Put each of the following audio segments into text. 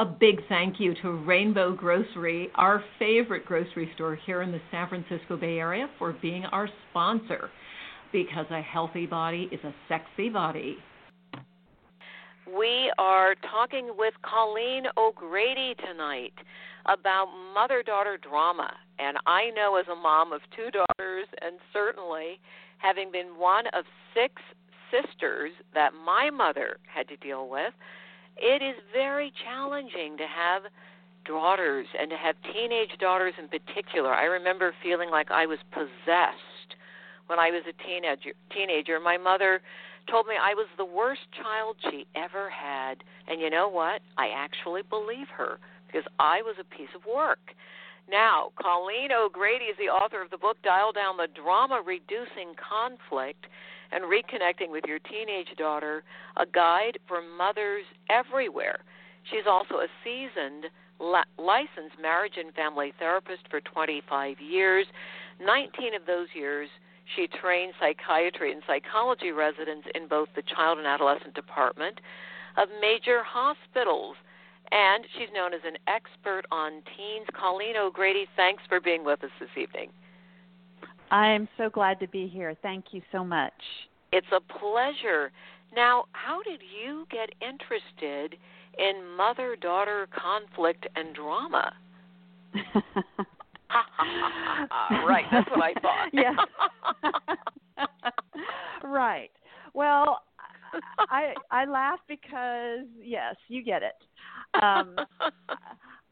A big thank you to Rainbow Grocery, our favorite grocery store here in the San Francisco Bay Area, for being our sponsor. Because a healthy body is a sexy body. We are talking with Colleen O'Grady tonight about mother daughter drama. And I know as a mom of two daughters, and certainly having been one of six sisters that my mother had to deal with, it is very challenging to have daughters and to have teenage daughters in particular. I remember feeling like I was possessed when I was a teenager. Teenager, my mother told me I was the worst child she ever had, and you know what? I actually believe her because I was a piece of work. Now, Colleen O'Grady is the author of the book Dial Down the Drama Reducing Conflict and Reconnecting with Your Teenage Daughter, a guide for mothers everywhere. She's also a seasoned licensed marriage and family therapist for 25 years. 19 of those years, she trained psychiatry and psychology residents in both the child and adolescent department of major hospitals. And she's known as an expert on teens. Colleen O'Grady, thanks for being with us this evening. I'm so glad to be here. Thank you so much. It's a pleasure. Now, how did you get interested in mother daughter conflict and drama? right, that's what I thought. yeah. right. Well, I I laugh because yes, you get it. Um,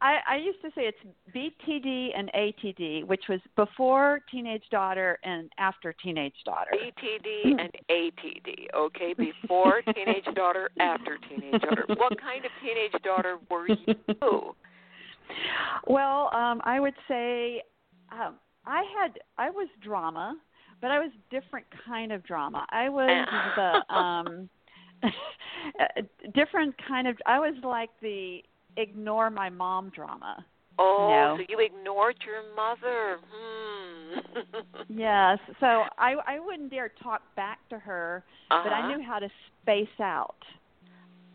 I, I used to say it's BTD and ATD, which was before teenage daughter and after teenage daughter. BTD and ATD, okay? Before teenage daughter, after teenage daughter. What kind of teenage daughter were you? Well, um, I would say um, I had I was drama, but I was different kind of drama. I was the um, different kind of. I was like the ignore my mom drama. Oh, you know? so you ignored your mother. Hmm. yes. So I I wouldn't dare talk back to her, uh-huh. but I knew how to space out.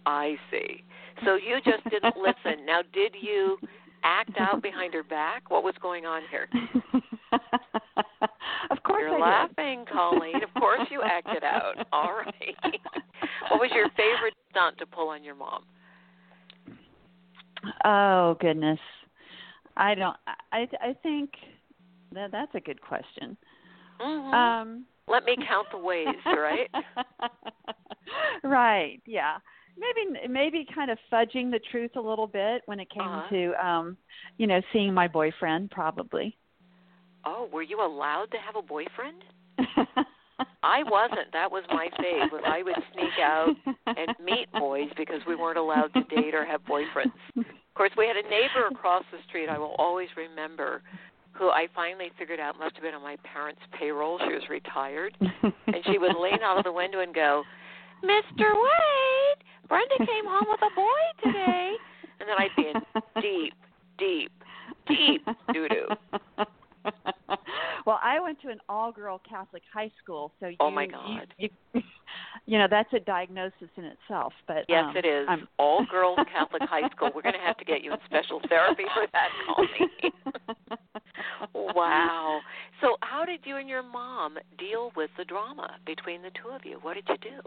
I see. So you just didn't listen. Now, did you act out behind her back? What was going on here? of course You're I laughing, did. Colleen. Of course you acted out. All right. what was your favorite stunt to pull on your mom? Oh goodness, I don't. I I think that that's a good question. Mm-hmm. Um, Let me count the ways, right? right. Yeah. Maybe maybe kind of fudging the truth a little bit when it came uh-huh. to um, you know, seeing my boyfriend probably. Oh, were you allowed to have a boyfriend? I wasn't. That was my fave. I would sneak out and meet boys because we weren't allowed to date or have boyfriends. Of course, we had a neighbor across the street. I will always remember who I finally figured out must have been on my parents' payroll. She was retired, and she would lean out of the window and go, "Mr. Wade, Brenda came home with a boy today," and then I'd be in deep, deep, deep doo doo. well, I went to an all-girl Catholic high school, so you, oh my God, you, you, you know that's a diagnosis in itself. But yes, um, it is. I'm... All girls Catholic high school. We're going to have to get you in special therapy for that, Colleen. wow. So, how did you and your mom deal with the drama between the two of you? What did you do?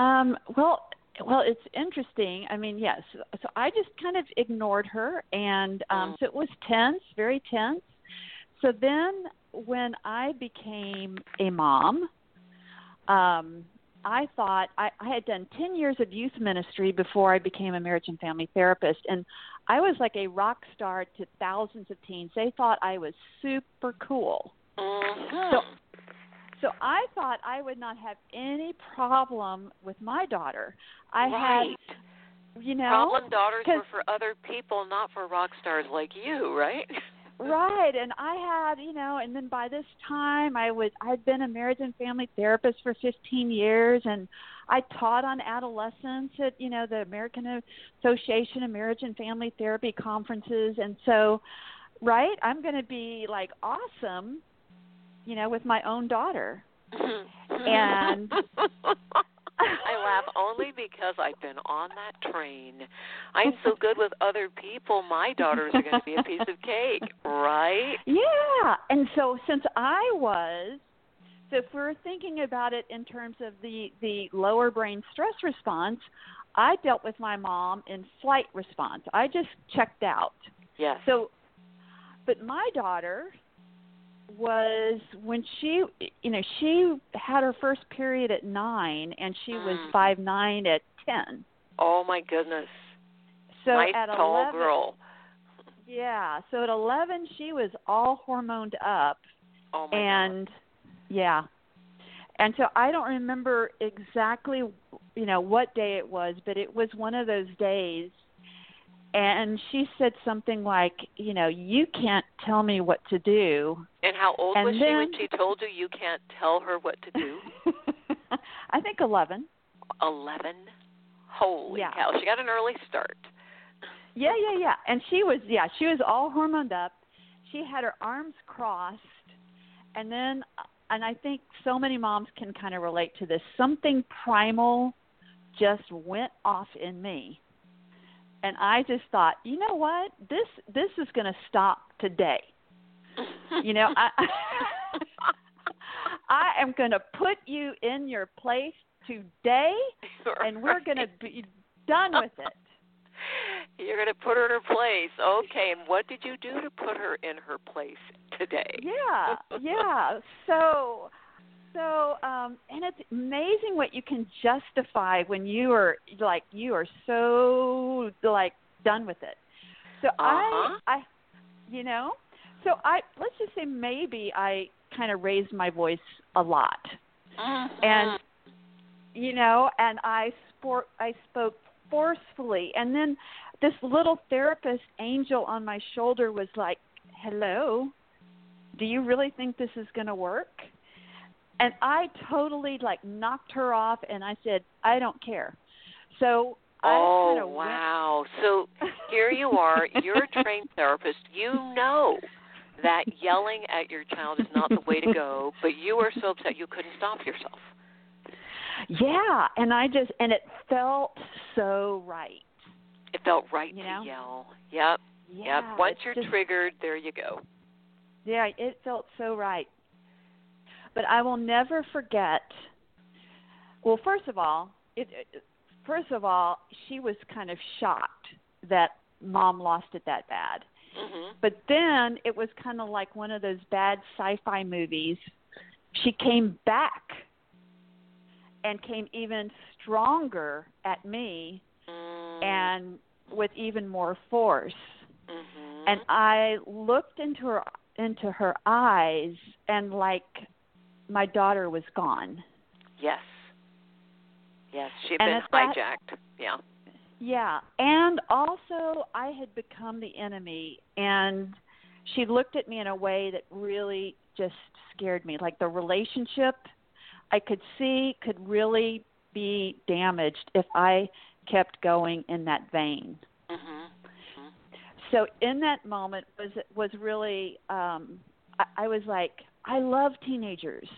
Um. Well, well, it's interesting. I mean, yes. So I just kind of ignored her, and um, so it was tense, very tense. So then, when I became a mom, um, I thought I, I had done 10 years of youth ministry before I became a marriage and family therapist, and I was like a rock star to thousands of teens. They thought I was super cool. Mm-hmm. So so I thought I would not have any problem with my daughter. I right. had, you know, problem daughters were for other people, not for rock stars like you, right? right, and I had, you know, and then by this time I was I'd been a marriage and family therapist for 15 years, and I taught on adolescence at, you know, the American Association of Marriage and Family Therapy conferences, and so, right, I'm going to be like awesome you know, with my own daughter. and I laugh only because I've been on that train. I'm so good with other people, my daughters are going to be a piece of cake, right? Yeah. And so since I was so if we're thinking about it in terms of the the lower brain stress response, I dealt with my mom in flight response. I just checked out. Yeah. So but my daughter was when she you know she had her first period at nine and she mm. was five nine at ten oh my goodness so nice at tall 11, girl yeah so at eleven she was all hormoned up oh my and God. yeah and so i don't remember exactly you know what day it was but it was one of those days and she said something like, you know, you can't tell me what to do. And how old and was then, she when she told you you can't tell her what to do? I think 11. 11. Holy yeah. cow. She got an early start. Yeah, yeah, yeah. And she was yeah, she was all hormoned up. She had her arms crossed and then and I think so many moms can kind of relate to this. Something primal just went off in me and I just thought, you know what, this this is going to stop today. you know, I I am going to put you in your place today, and we're going to be done with it. You're going to put her in her place. Okay, and what did you do to put her in her place today? Yeah, yeah. So so um and it's amazing what you can justify when you are like you are so like done with it. So uh-huh. i i you know? So i let's just say maybe i kind of raised my voice a lot. Uh-huh. and you know and i sport i spoke forcefully. And then this little therapist angel on my shoulder was like hello do you really think this is going to work and I totally like knocked her off, and I said, I don't care. So I oh wow! Went... So here you are. You're a trained therapist. You know that yelling at your child is not the way to go, but you were so upset you couldn't stop yourself. Yeah, and I just and it felt so right. It felt right you to know? yell. Yep. Yeah, yep. Once you're just, triggered, there you go. Yeah, it felt so right. But I will never forget. Well, first of all, it, first of all, she was kind of shocked that mom lost it that bad. Mm-hmm. But then it was kind of like one of those bad sci-fi movies. She came back and came even stronger at me mm. and with even more force. Mm-hmm. And I looked into her into her eyes and like my daughter was gone. Yes. Yes, she had and been hijacked. That, yeah. Yeah, and also I had become the enemy, and she looked at me in a way that really just scared me. Like the relationship, I could see could really be damaged if I kept going in that vein. Mhm. So in that moment was was really um I, I was like, I love teenagers.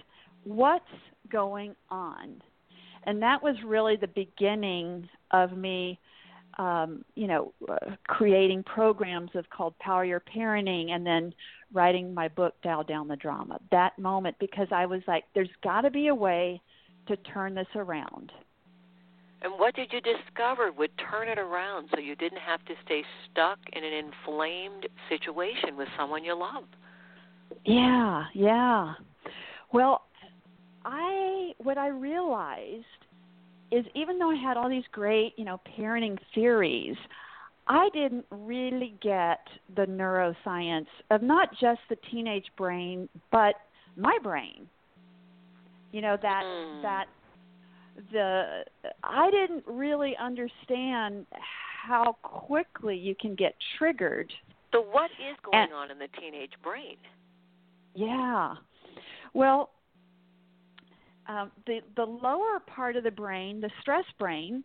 What's going on? And that was really the beginning of me um, you know, uh, creating programs of called Power Your Parenting, and then writing my book Dial Down the Drama. That moment, because I was like, there's got to be a way to turn this around. And what did you discover would turn it around so you didn't have to stay stuck in an inflamed situation with someone you love? Yeah, yeah. Well, I what I realized is even though I had all these great, you know, parenting theories, I didn't really get the neuroscience of not just the teenage brain, but my brain. You know that Mm. that the I didn't really understand how quickly you can get triggered. So what is going And- on in the teenage brain? Yeah. Well, um, the the lower part of the brain, the stress brain,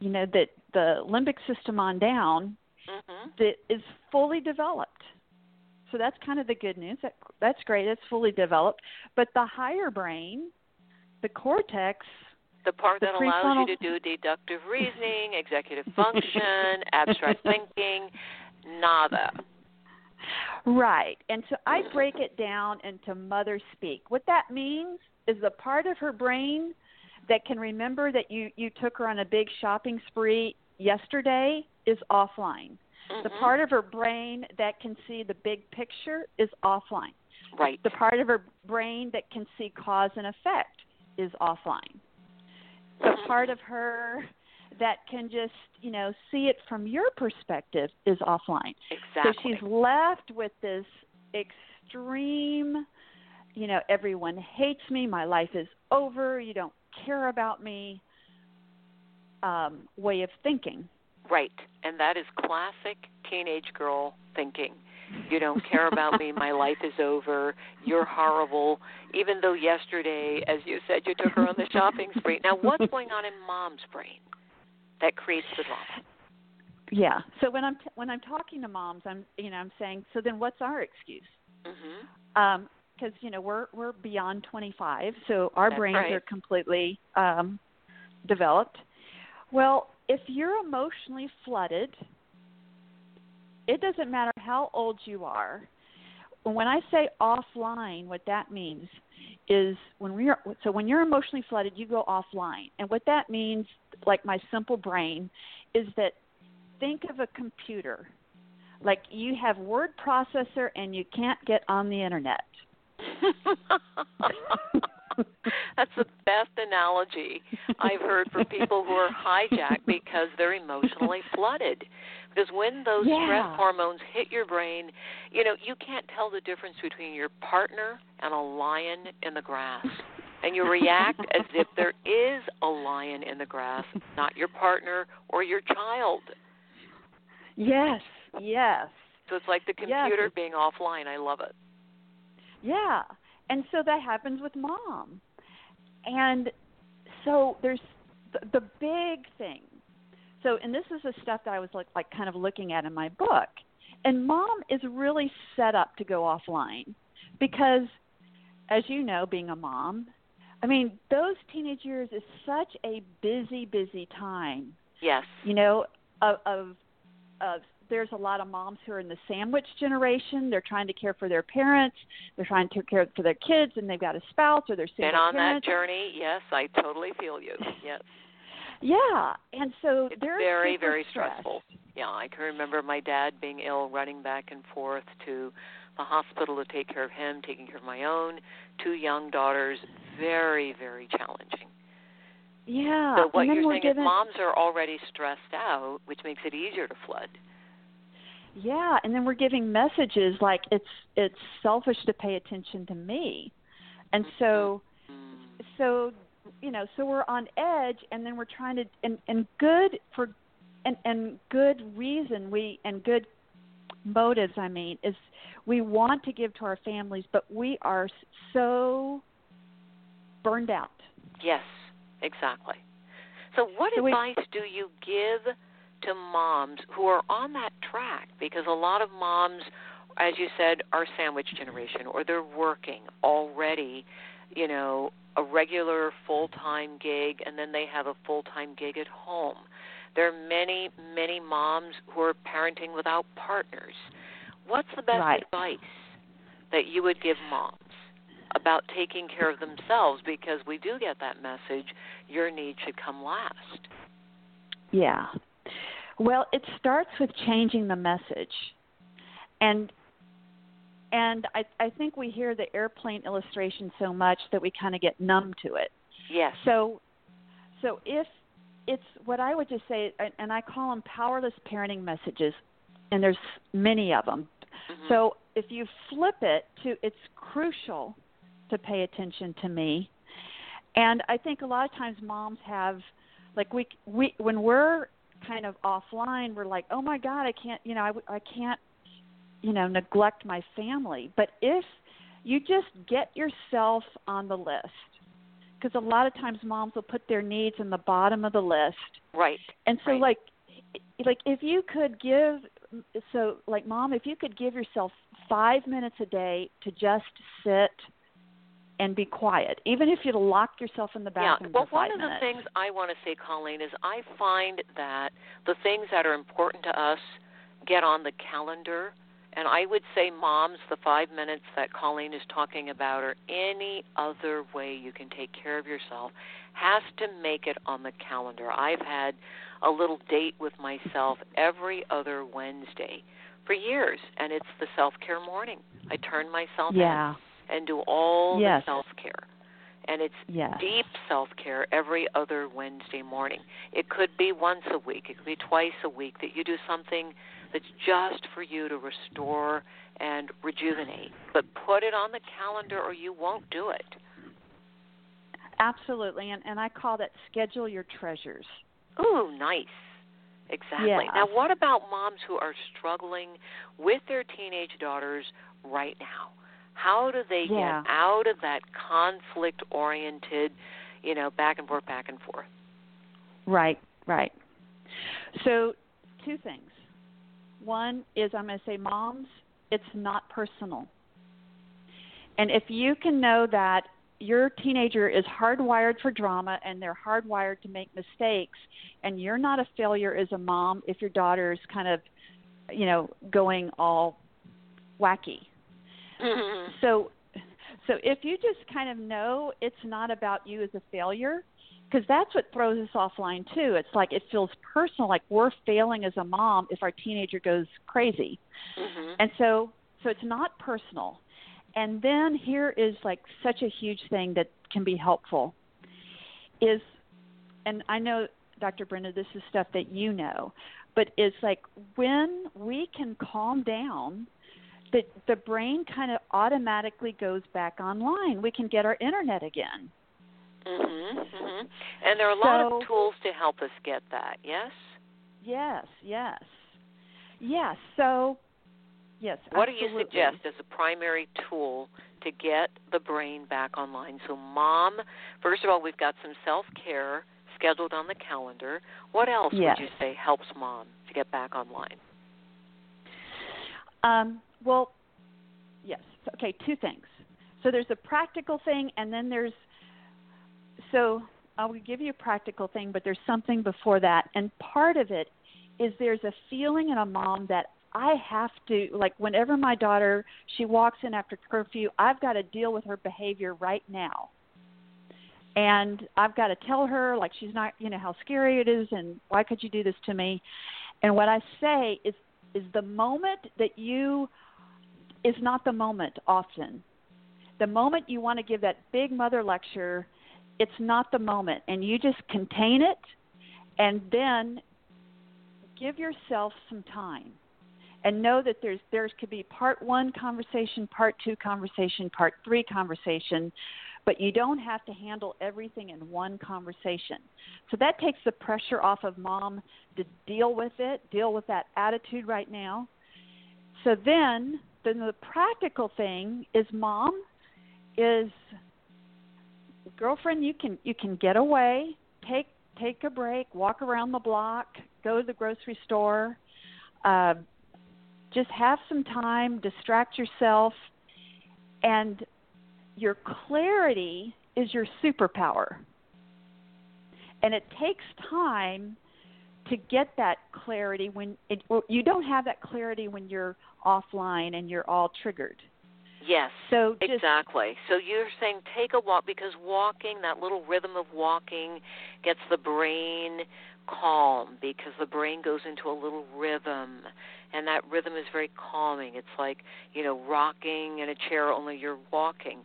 you know, that the limbic system on down, Mhm. that is fully developed. So that's kind of the good news. That that's great. It's fully developed. But the higher brain, the cortex, The part The that allows you to do deductive reasoning, executive function, abstract thinking, nada. Right. And so I break it down into mother speak. What that means is the part of her brain that can remember that you you took her on a big shopping spree yesterday is offline. The Mhm. part of her brain that can see the big picture is offline. Right. The part of her brain that can see cause and effect is offline. The part of her that can just, you know, see it from your perspective is offline. Exactly. So she's left with this extreme, you know, everyone hates me, my life is over, you don't care about me um, way of thinking. Right. And that is classic teenage girl thinking. You don't care about me, my life is over, you're horrible, even though yesterday, as you said, you took her on the shopping spree. Now, what's going on in mom's brain that creates the drama? Yeah. So when I'm t- when I'm talking to moms, I'm you know I'm saying, so then what's our excuse? Mhm. Um, because you know we're we're beyond 25, so our That's brains right. are completely um, developed. Well, if you're emotionally flooded, it doesn't matter how old you are. When I say offline, what that means is when we're so when you're emotionally flooded, you go offline, and what that means, like my simple brain, is that think of a computer, like you have word processor and you can't get on the internet. That's the best analogy I've heard for people who are hijacked because they're emotionally flooded. Because when those stress hormones hit your brain, you know, you can't tell the difference between your partner and a lion in the grass. And you react as if there is a lion in the grass, not your partner or your child. Yes, yes. So it's like the computer it's- being offline. I love it. Yeah. And so that happens with mom. And so there's the, the big thing. So and this is the stuff that I was like like kind of looking at in my book. And mom is really set up to go offline because as you know being a mom, I mean, those teenage years is such a busy busy time. Yes. You know, of of, of there's a lot of moms who are in the sandwich generation. They're trying to care for their parents. They're trying to care for their kids, and they've got a spouse or they're single Been on that parents. journey. Yes, I totally feel you. Yes. Yeah, and so It's they're very, very stressed. stressful. Yeah, I can remember my dad being ill, running back and forth to the hospital to take care of him, taking care of my own two young daughters. Very, very challenging. Yeah, so what you're saying given, is moms are already stressed out, which makes it easier to flood. Yeah, and then we're giving messages like it's it's selfish to pay attention to me, and mm-hmm. so so you know so we're on edge, and then we're trying to and and good for and and good reason we and good motives i mean is we want to give to our families but we are so burned out. Yes, exactly. So, what So advice do you give to moms who are on that track? Because a lot of moms, as you said, are sandwich generation or they're working already, you know, a regular full time gig and then they have a full time gig at home. There are many, many moms who are parenting without partners. What's the best Right. advice that you would give moms? about taking care of themselves because we do get that message your needs should come last. Yeah. Well, it starts with changing the message. And and I I think we hear the airplane illustration so much that we kind of get numb to it. Yes. So so if it's what I would just say and- and I call them powerless parenting messages and there's many of them. Mhm. So if you flip it to it's crucial to pay attention to me. And I think a lot of times moms have like we we when we're kind of offline we're like, "Oh my god, I can't, you know, I I can't you know, neglect my family." But if you just get yourself on the list because a lot of times moms will put their needs in the bottom of the list right. and so Right. like like if you could give so like mom if you could give yourself 5 minutes a day to just sit and be quiet even if you lock yourself in the Yeah. bathroom Well, for 5 one of the things I want to say, Colleen, is I find that the things that are important to us get on the calendar. And I would say, moms, the five minutes that Colleen is talking about, or any other way you can take care of yourself, has to make it on the calendar. I've had a little date with myself every other Wednesday for years, and it's the self care morning. I turn myself yeah in and do all Yes. the self care. And it's yes deep self care every other Wednesday morning. It could be once a week, it could be twice a week that you do something that's just for you to restore and rejuvenate. But put it on the calendar or you won't do it. absolutely and and I call that schedule your treasures Ooh, nice. Exactly. Yeah. Now, what about moms who are struggling with their teenage daughters right now? How do they Yeah. get out of that conflict oriented, you know, back and forth, back and forth? Right, right. So, two things. One is I'm going to say, moms, it's not personal. And if you can know that your teenager is hardwired for drama and they're hardwired to make mistakes, and you're not a failure as a mom if your daughter is kind of, you know, going all wacky. So, so if you just kind of know it's not about you as a failure, because that's what throws us offline too. It's like it feels personal, like we're failing as a mom if our teenager goes crazy, hmm and so so it's not personal. And then here is like such a huge thing that can be helpful is, and I know Dr. Brenda, this is stuff that you know, but it's like when we can calm down the the brain kind of automatically goes back online. We can get our internet again. Mhm. Mhm. And there are a lot So- of tools to help us get that. Yes. Yes, yes. Yes, so yes, What do you suggest as a primary tool to get the brain back online? So, mom, first of all, we've got some self care scheduled on the calendar. What else Yes. would you say helps mom to get back online? Um, well, yes. Okay, two things. So there's a practical thing, and then there's so I will give you a practical thing, but there's something before that, and part of it is there's a feeling in a mom that I have to like whenever my daughter she walks in after curfew, I've got to deal with her behavior right now. And I've got to tell her like she's not, you know, how scary it is and why could you do this to me? And what I say is is the moment that you is not the moment often. The moment you want to give that big mother lecture, it's not the moment and you just contain it and then give yourself some time and know that there's there's could be part 1 conversation, part 2 conversation, part 3 conversation, but you don't have to handle everything in one conversation. So that takes the pressure off of mom to deal with it, deal with that attitude right now. So then, then the practical thing is mom is girlfriend you can you can get away, take take a break, walk around the block, go to the grocery store, uh, just have some time, distract yourself, and your clarity is your superpower. And it takes time to get that clarity when it, you don't have that clarity when you're offline and you're all triggered. Yes. So just, exactly. So you're saying take a walk because walking, that little rhythm of walking, gets the brain calm because the brain goes into a little rhythm and that rhythm is very calming. It's like, you know, rocking in a chair only you're walking.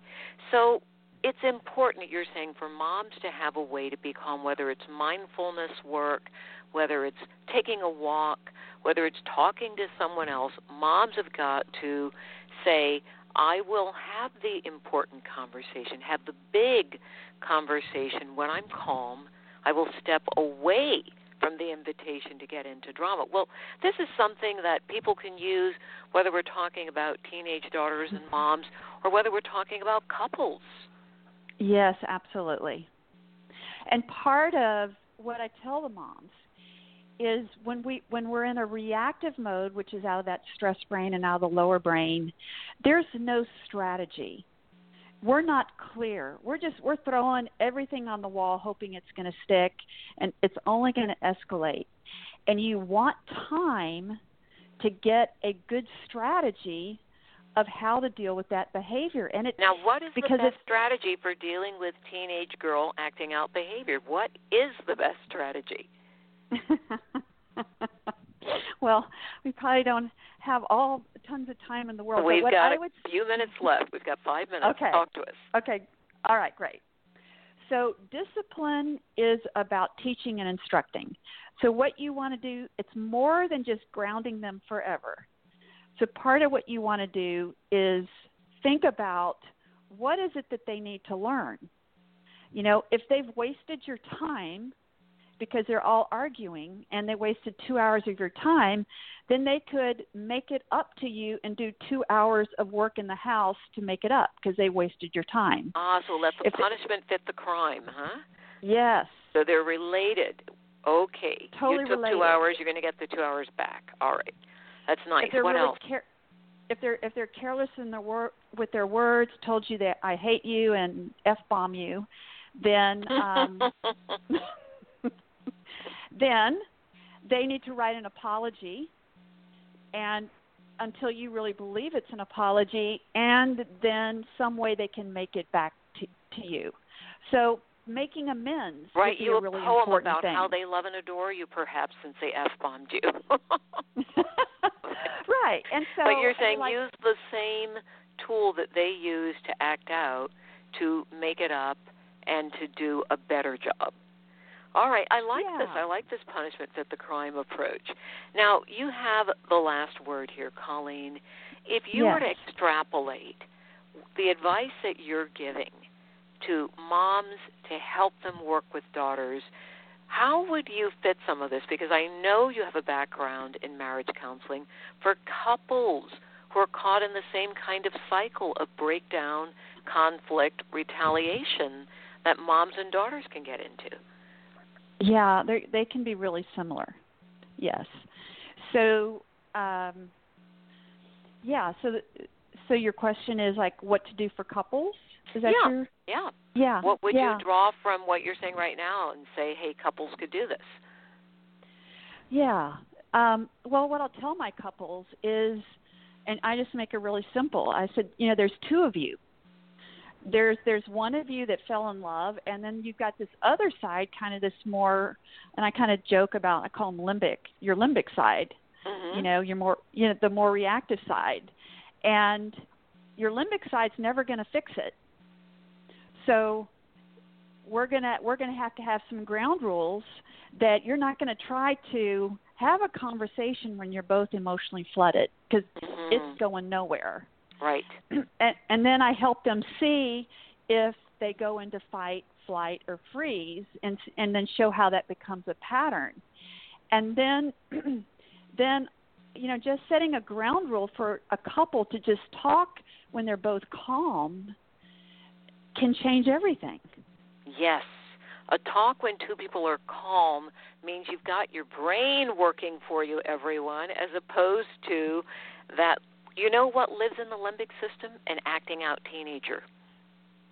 So it's important you're saying for moms to have a way to be calm whether it's mindfulness work, whether it's taking a walk, whether it's talking to someone else. Moms have got to say I will have the important conversation, have the big conversation when I'm calm. I will step away from the invitation to get into drama. Well, this is something that people can use whether we're talking about teenage daughters and mm-hmm. moms or whether we're talking about couples. Yes, absolutely. And part of what I tell the moms is when we when we're in a reactive mode, which is out of that stress brain and out of the lower brain, there's no strategy. We're not clear. We're just we're throwing everything on the wall hoping it's going to stick and it's only going to escalate. And you want time to get a good strategy of how to deal with that behavior. And it now, what is because the best strategy for dealing with teenage girl acting out behavior? What is the best strategy? well, we probably don't have all tons of time in the world. We've but got I a would... few minutes left. We've got five minutes. Okay. Talk to us. Okay. All right. Great. So discipline is about teaching and instructing. So what you want to do, it's more than just grounding them forever. So part of what you want to do is think about what is it that they need to learn. You know, if they've wasted your time because they're all arguing and they wasted two hours of your time, then they could make it up to you and do two hours of work in the house to make it up because they wasted your time. Ah, so let the If- punishment fit the crime, huh? Yes. So they're related. Okay. Totally you took related. two hours, you're going to get the two hours back. All right. That's nice. What really else? care- if they're if they're careless in their wor- with their words, told you that I hate you and f bomb you, then um, then they need to write an apology and until you really believe it's an apology and then some way they can make it back to, to you so making amends be you a really poem important about thing. how they love and adore you, perhaps, since they f bombed you. right and so but you're saying like, use the same tool that they use to act out to make it up and to do a better job. All right, I like this. I like this punishment fit the crime approach. Now, you have the last word here, Colleen. If you were to extrapolate the advice that you're giving to moms to help them work with daughters, how would you fit some of this? Because I know you have a background in marriage counseling for couples who are caught in the same kind of cycle of breakdown, conflict, retaliation that moms and daughters can get into. Yeah, they they can be really similar. Yes. So, um, yeah. So, th- so your question is like what to do for couples? Is that yeah, your? yeah. Yeah. What would yeah. you draw from what you're saying right now and say, hey, couples could do this? Yeah. Um, well, what I'll tell my couples is, and I just make it really simple. I said, you know, there's two of you. There's there's one of you that fell in love, and then you've got this other side, kind of this more, and I kind of joke about. I call them limbic, your limbic side. Mm-hmm. You know, your more, you know, the more reactive side, and your limbic side's never going to fix it. So we're gonna we're gonna have to have some ground rules that you're not going to try to have a conversation when you're both emotionally flooded because Mhm. it's going nowhere. Right. and, and then I help them see if they go into fight, flight, or freeze, and and then show how that becomes a pattern, and then then you know just setting a ground rule for a couple to just talk when they're both calm can change everything. Yes. A talk when two people are calm means you've got your brain working for you, everyone, as opposed to that. You know what lives in the limbic system? An acting out teenager.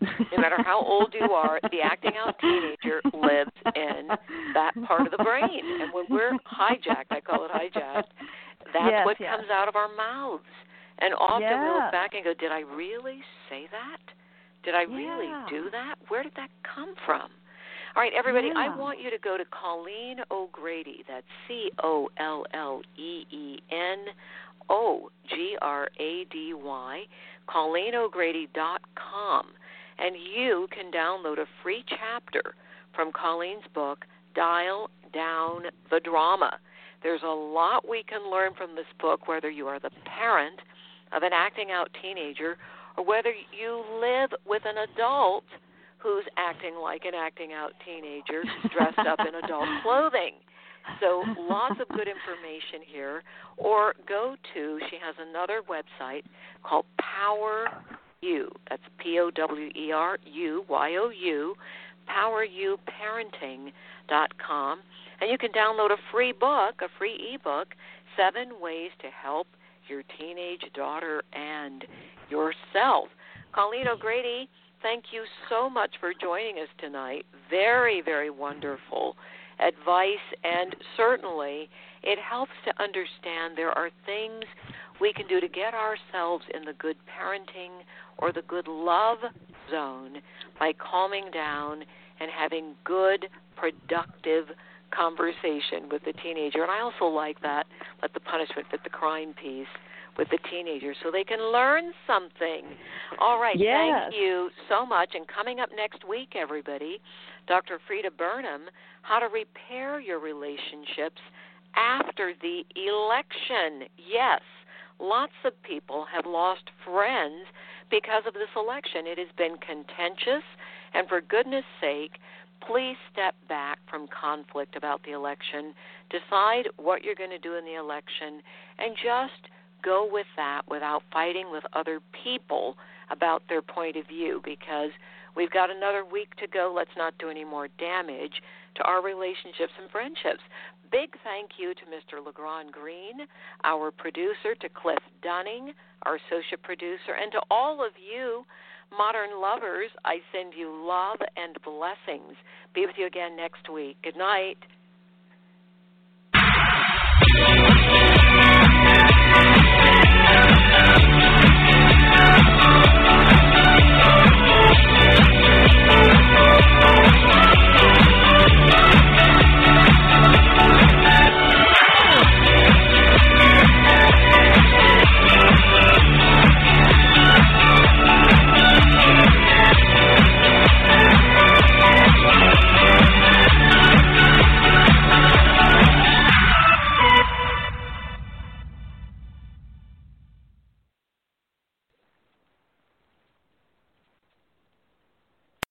no matter how old you are, the acting out teenager lives in that part of the brain. And when we're hijacked, I call it hijacked, that's yes, what yes. comes out of our mouths. And often yeah. we look back and go, Did I really say that? Did I really do that? Where did that come from? All right, everybody, I want you to go to Colleen O'Grady. That's C O L L E E N O G R A D Y, ColleenO'Grady.com. And you can download a free chapter from Colleen's book, Dial Down the Drama. There's a lot we can learn from this book, whether you are the parent of an acting out teenager or whether you live with an adult who's acting like an acting out teenager dressed up in adult clothing. So lots of good information here. Or go to she has another website called Power You. That's P O W E R U Y O U, poweryouparenting.com. And you can download a free book, a free ebook, Seven Ways to Help Your Teenage Daughter and Yourself. Colleen O'Grady, thank you so much for joining us tonight. Very, very wonderful advice, and certainly it helps to understand there are things we can do to get ourselves in the good parenting or the good love zone by calming down and having good, productive conversation with the teenager. And I also like that, let the punishment fit the crime piece with the teenagers so they can learn something. All right, Yes. thank you so much. And coming up next week, everybody, Dr. Frida Burnham, how to repair your relationships after the election. Yes, lots of people have lost friends because of this election. It has been contentious, and for goodness sake, please step back from conflict about the election. Decide what you're going to do in the election, and just go with that without fighting with other people about their point of view because we've got another week to go. Let's not do any more damage to our relationships and friendships. Big thank you to Mr. LeGrand Green, our producer, to Cliff Dunning, our associate producer, and to all of you modern lovers. I send you love and blessings. Be with you again next week. Good night.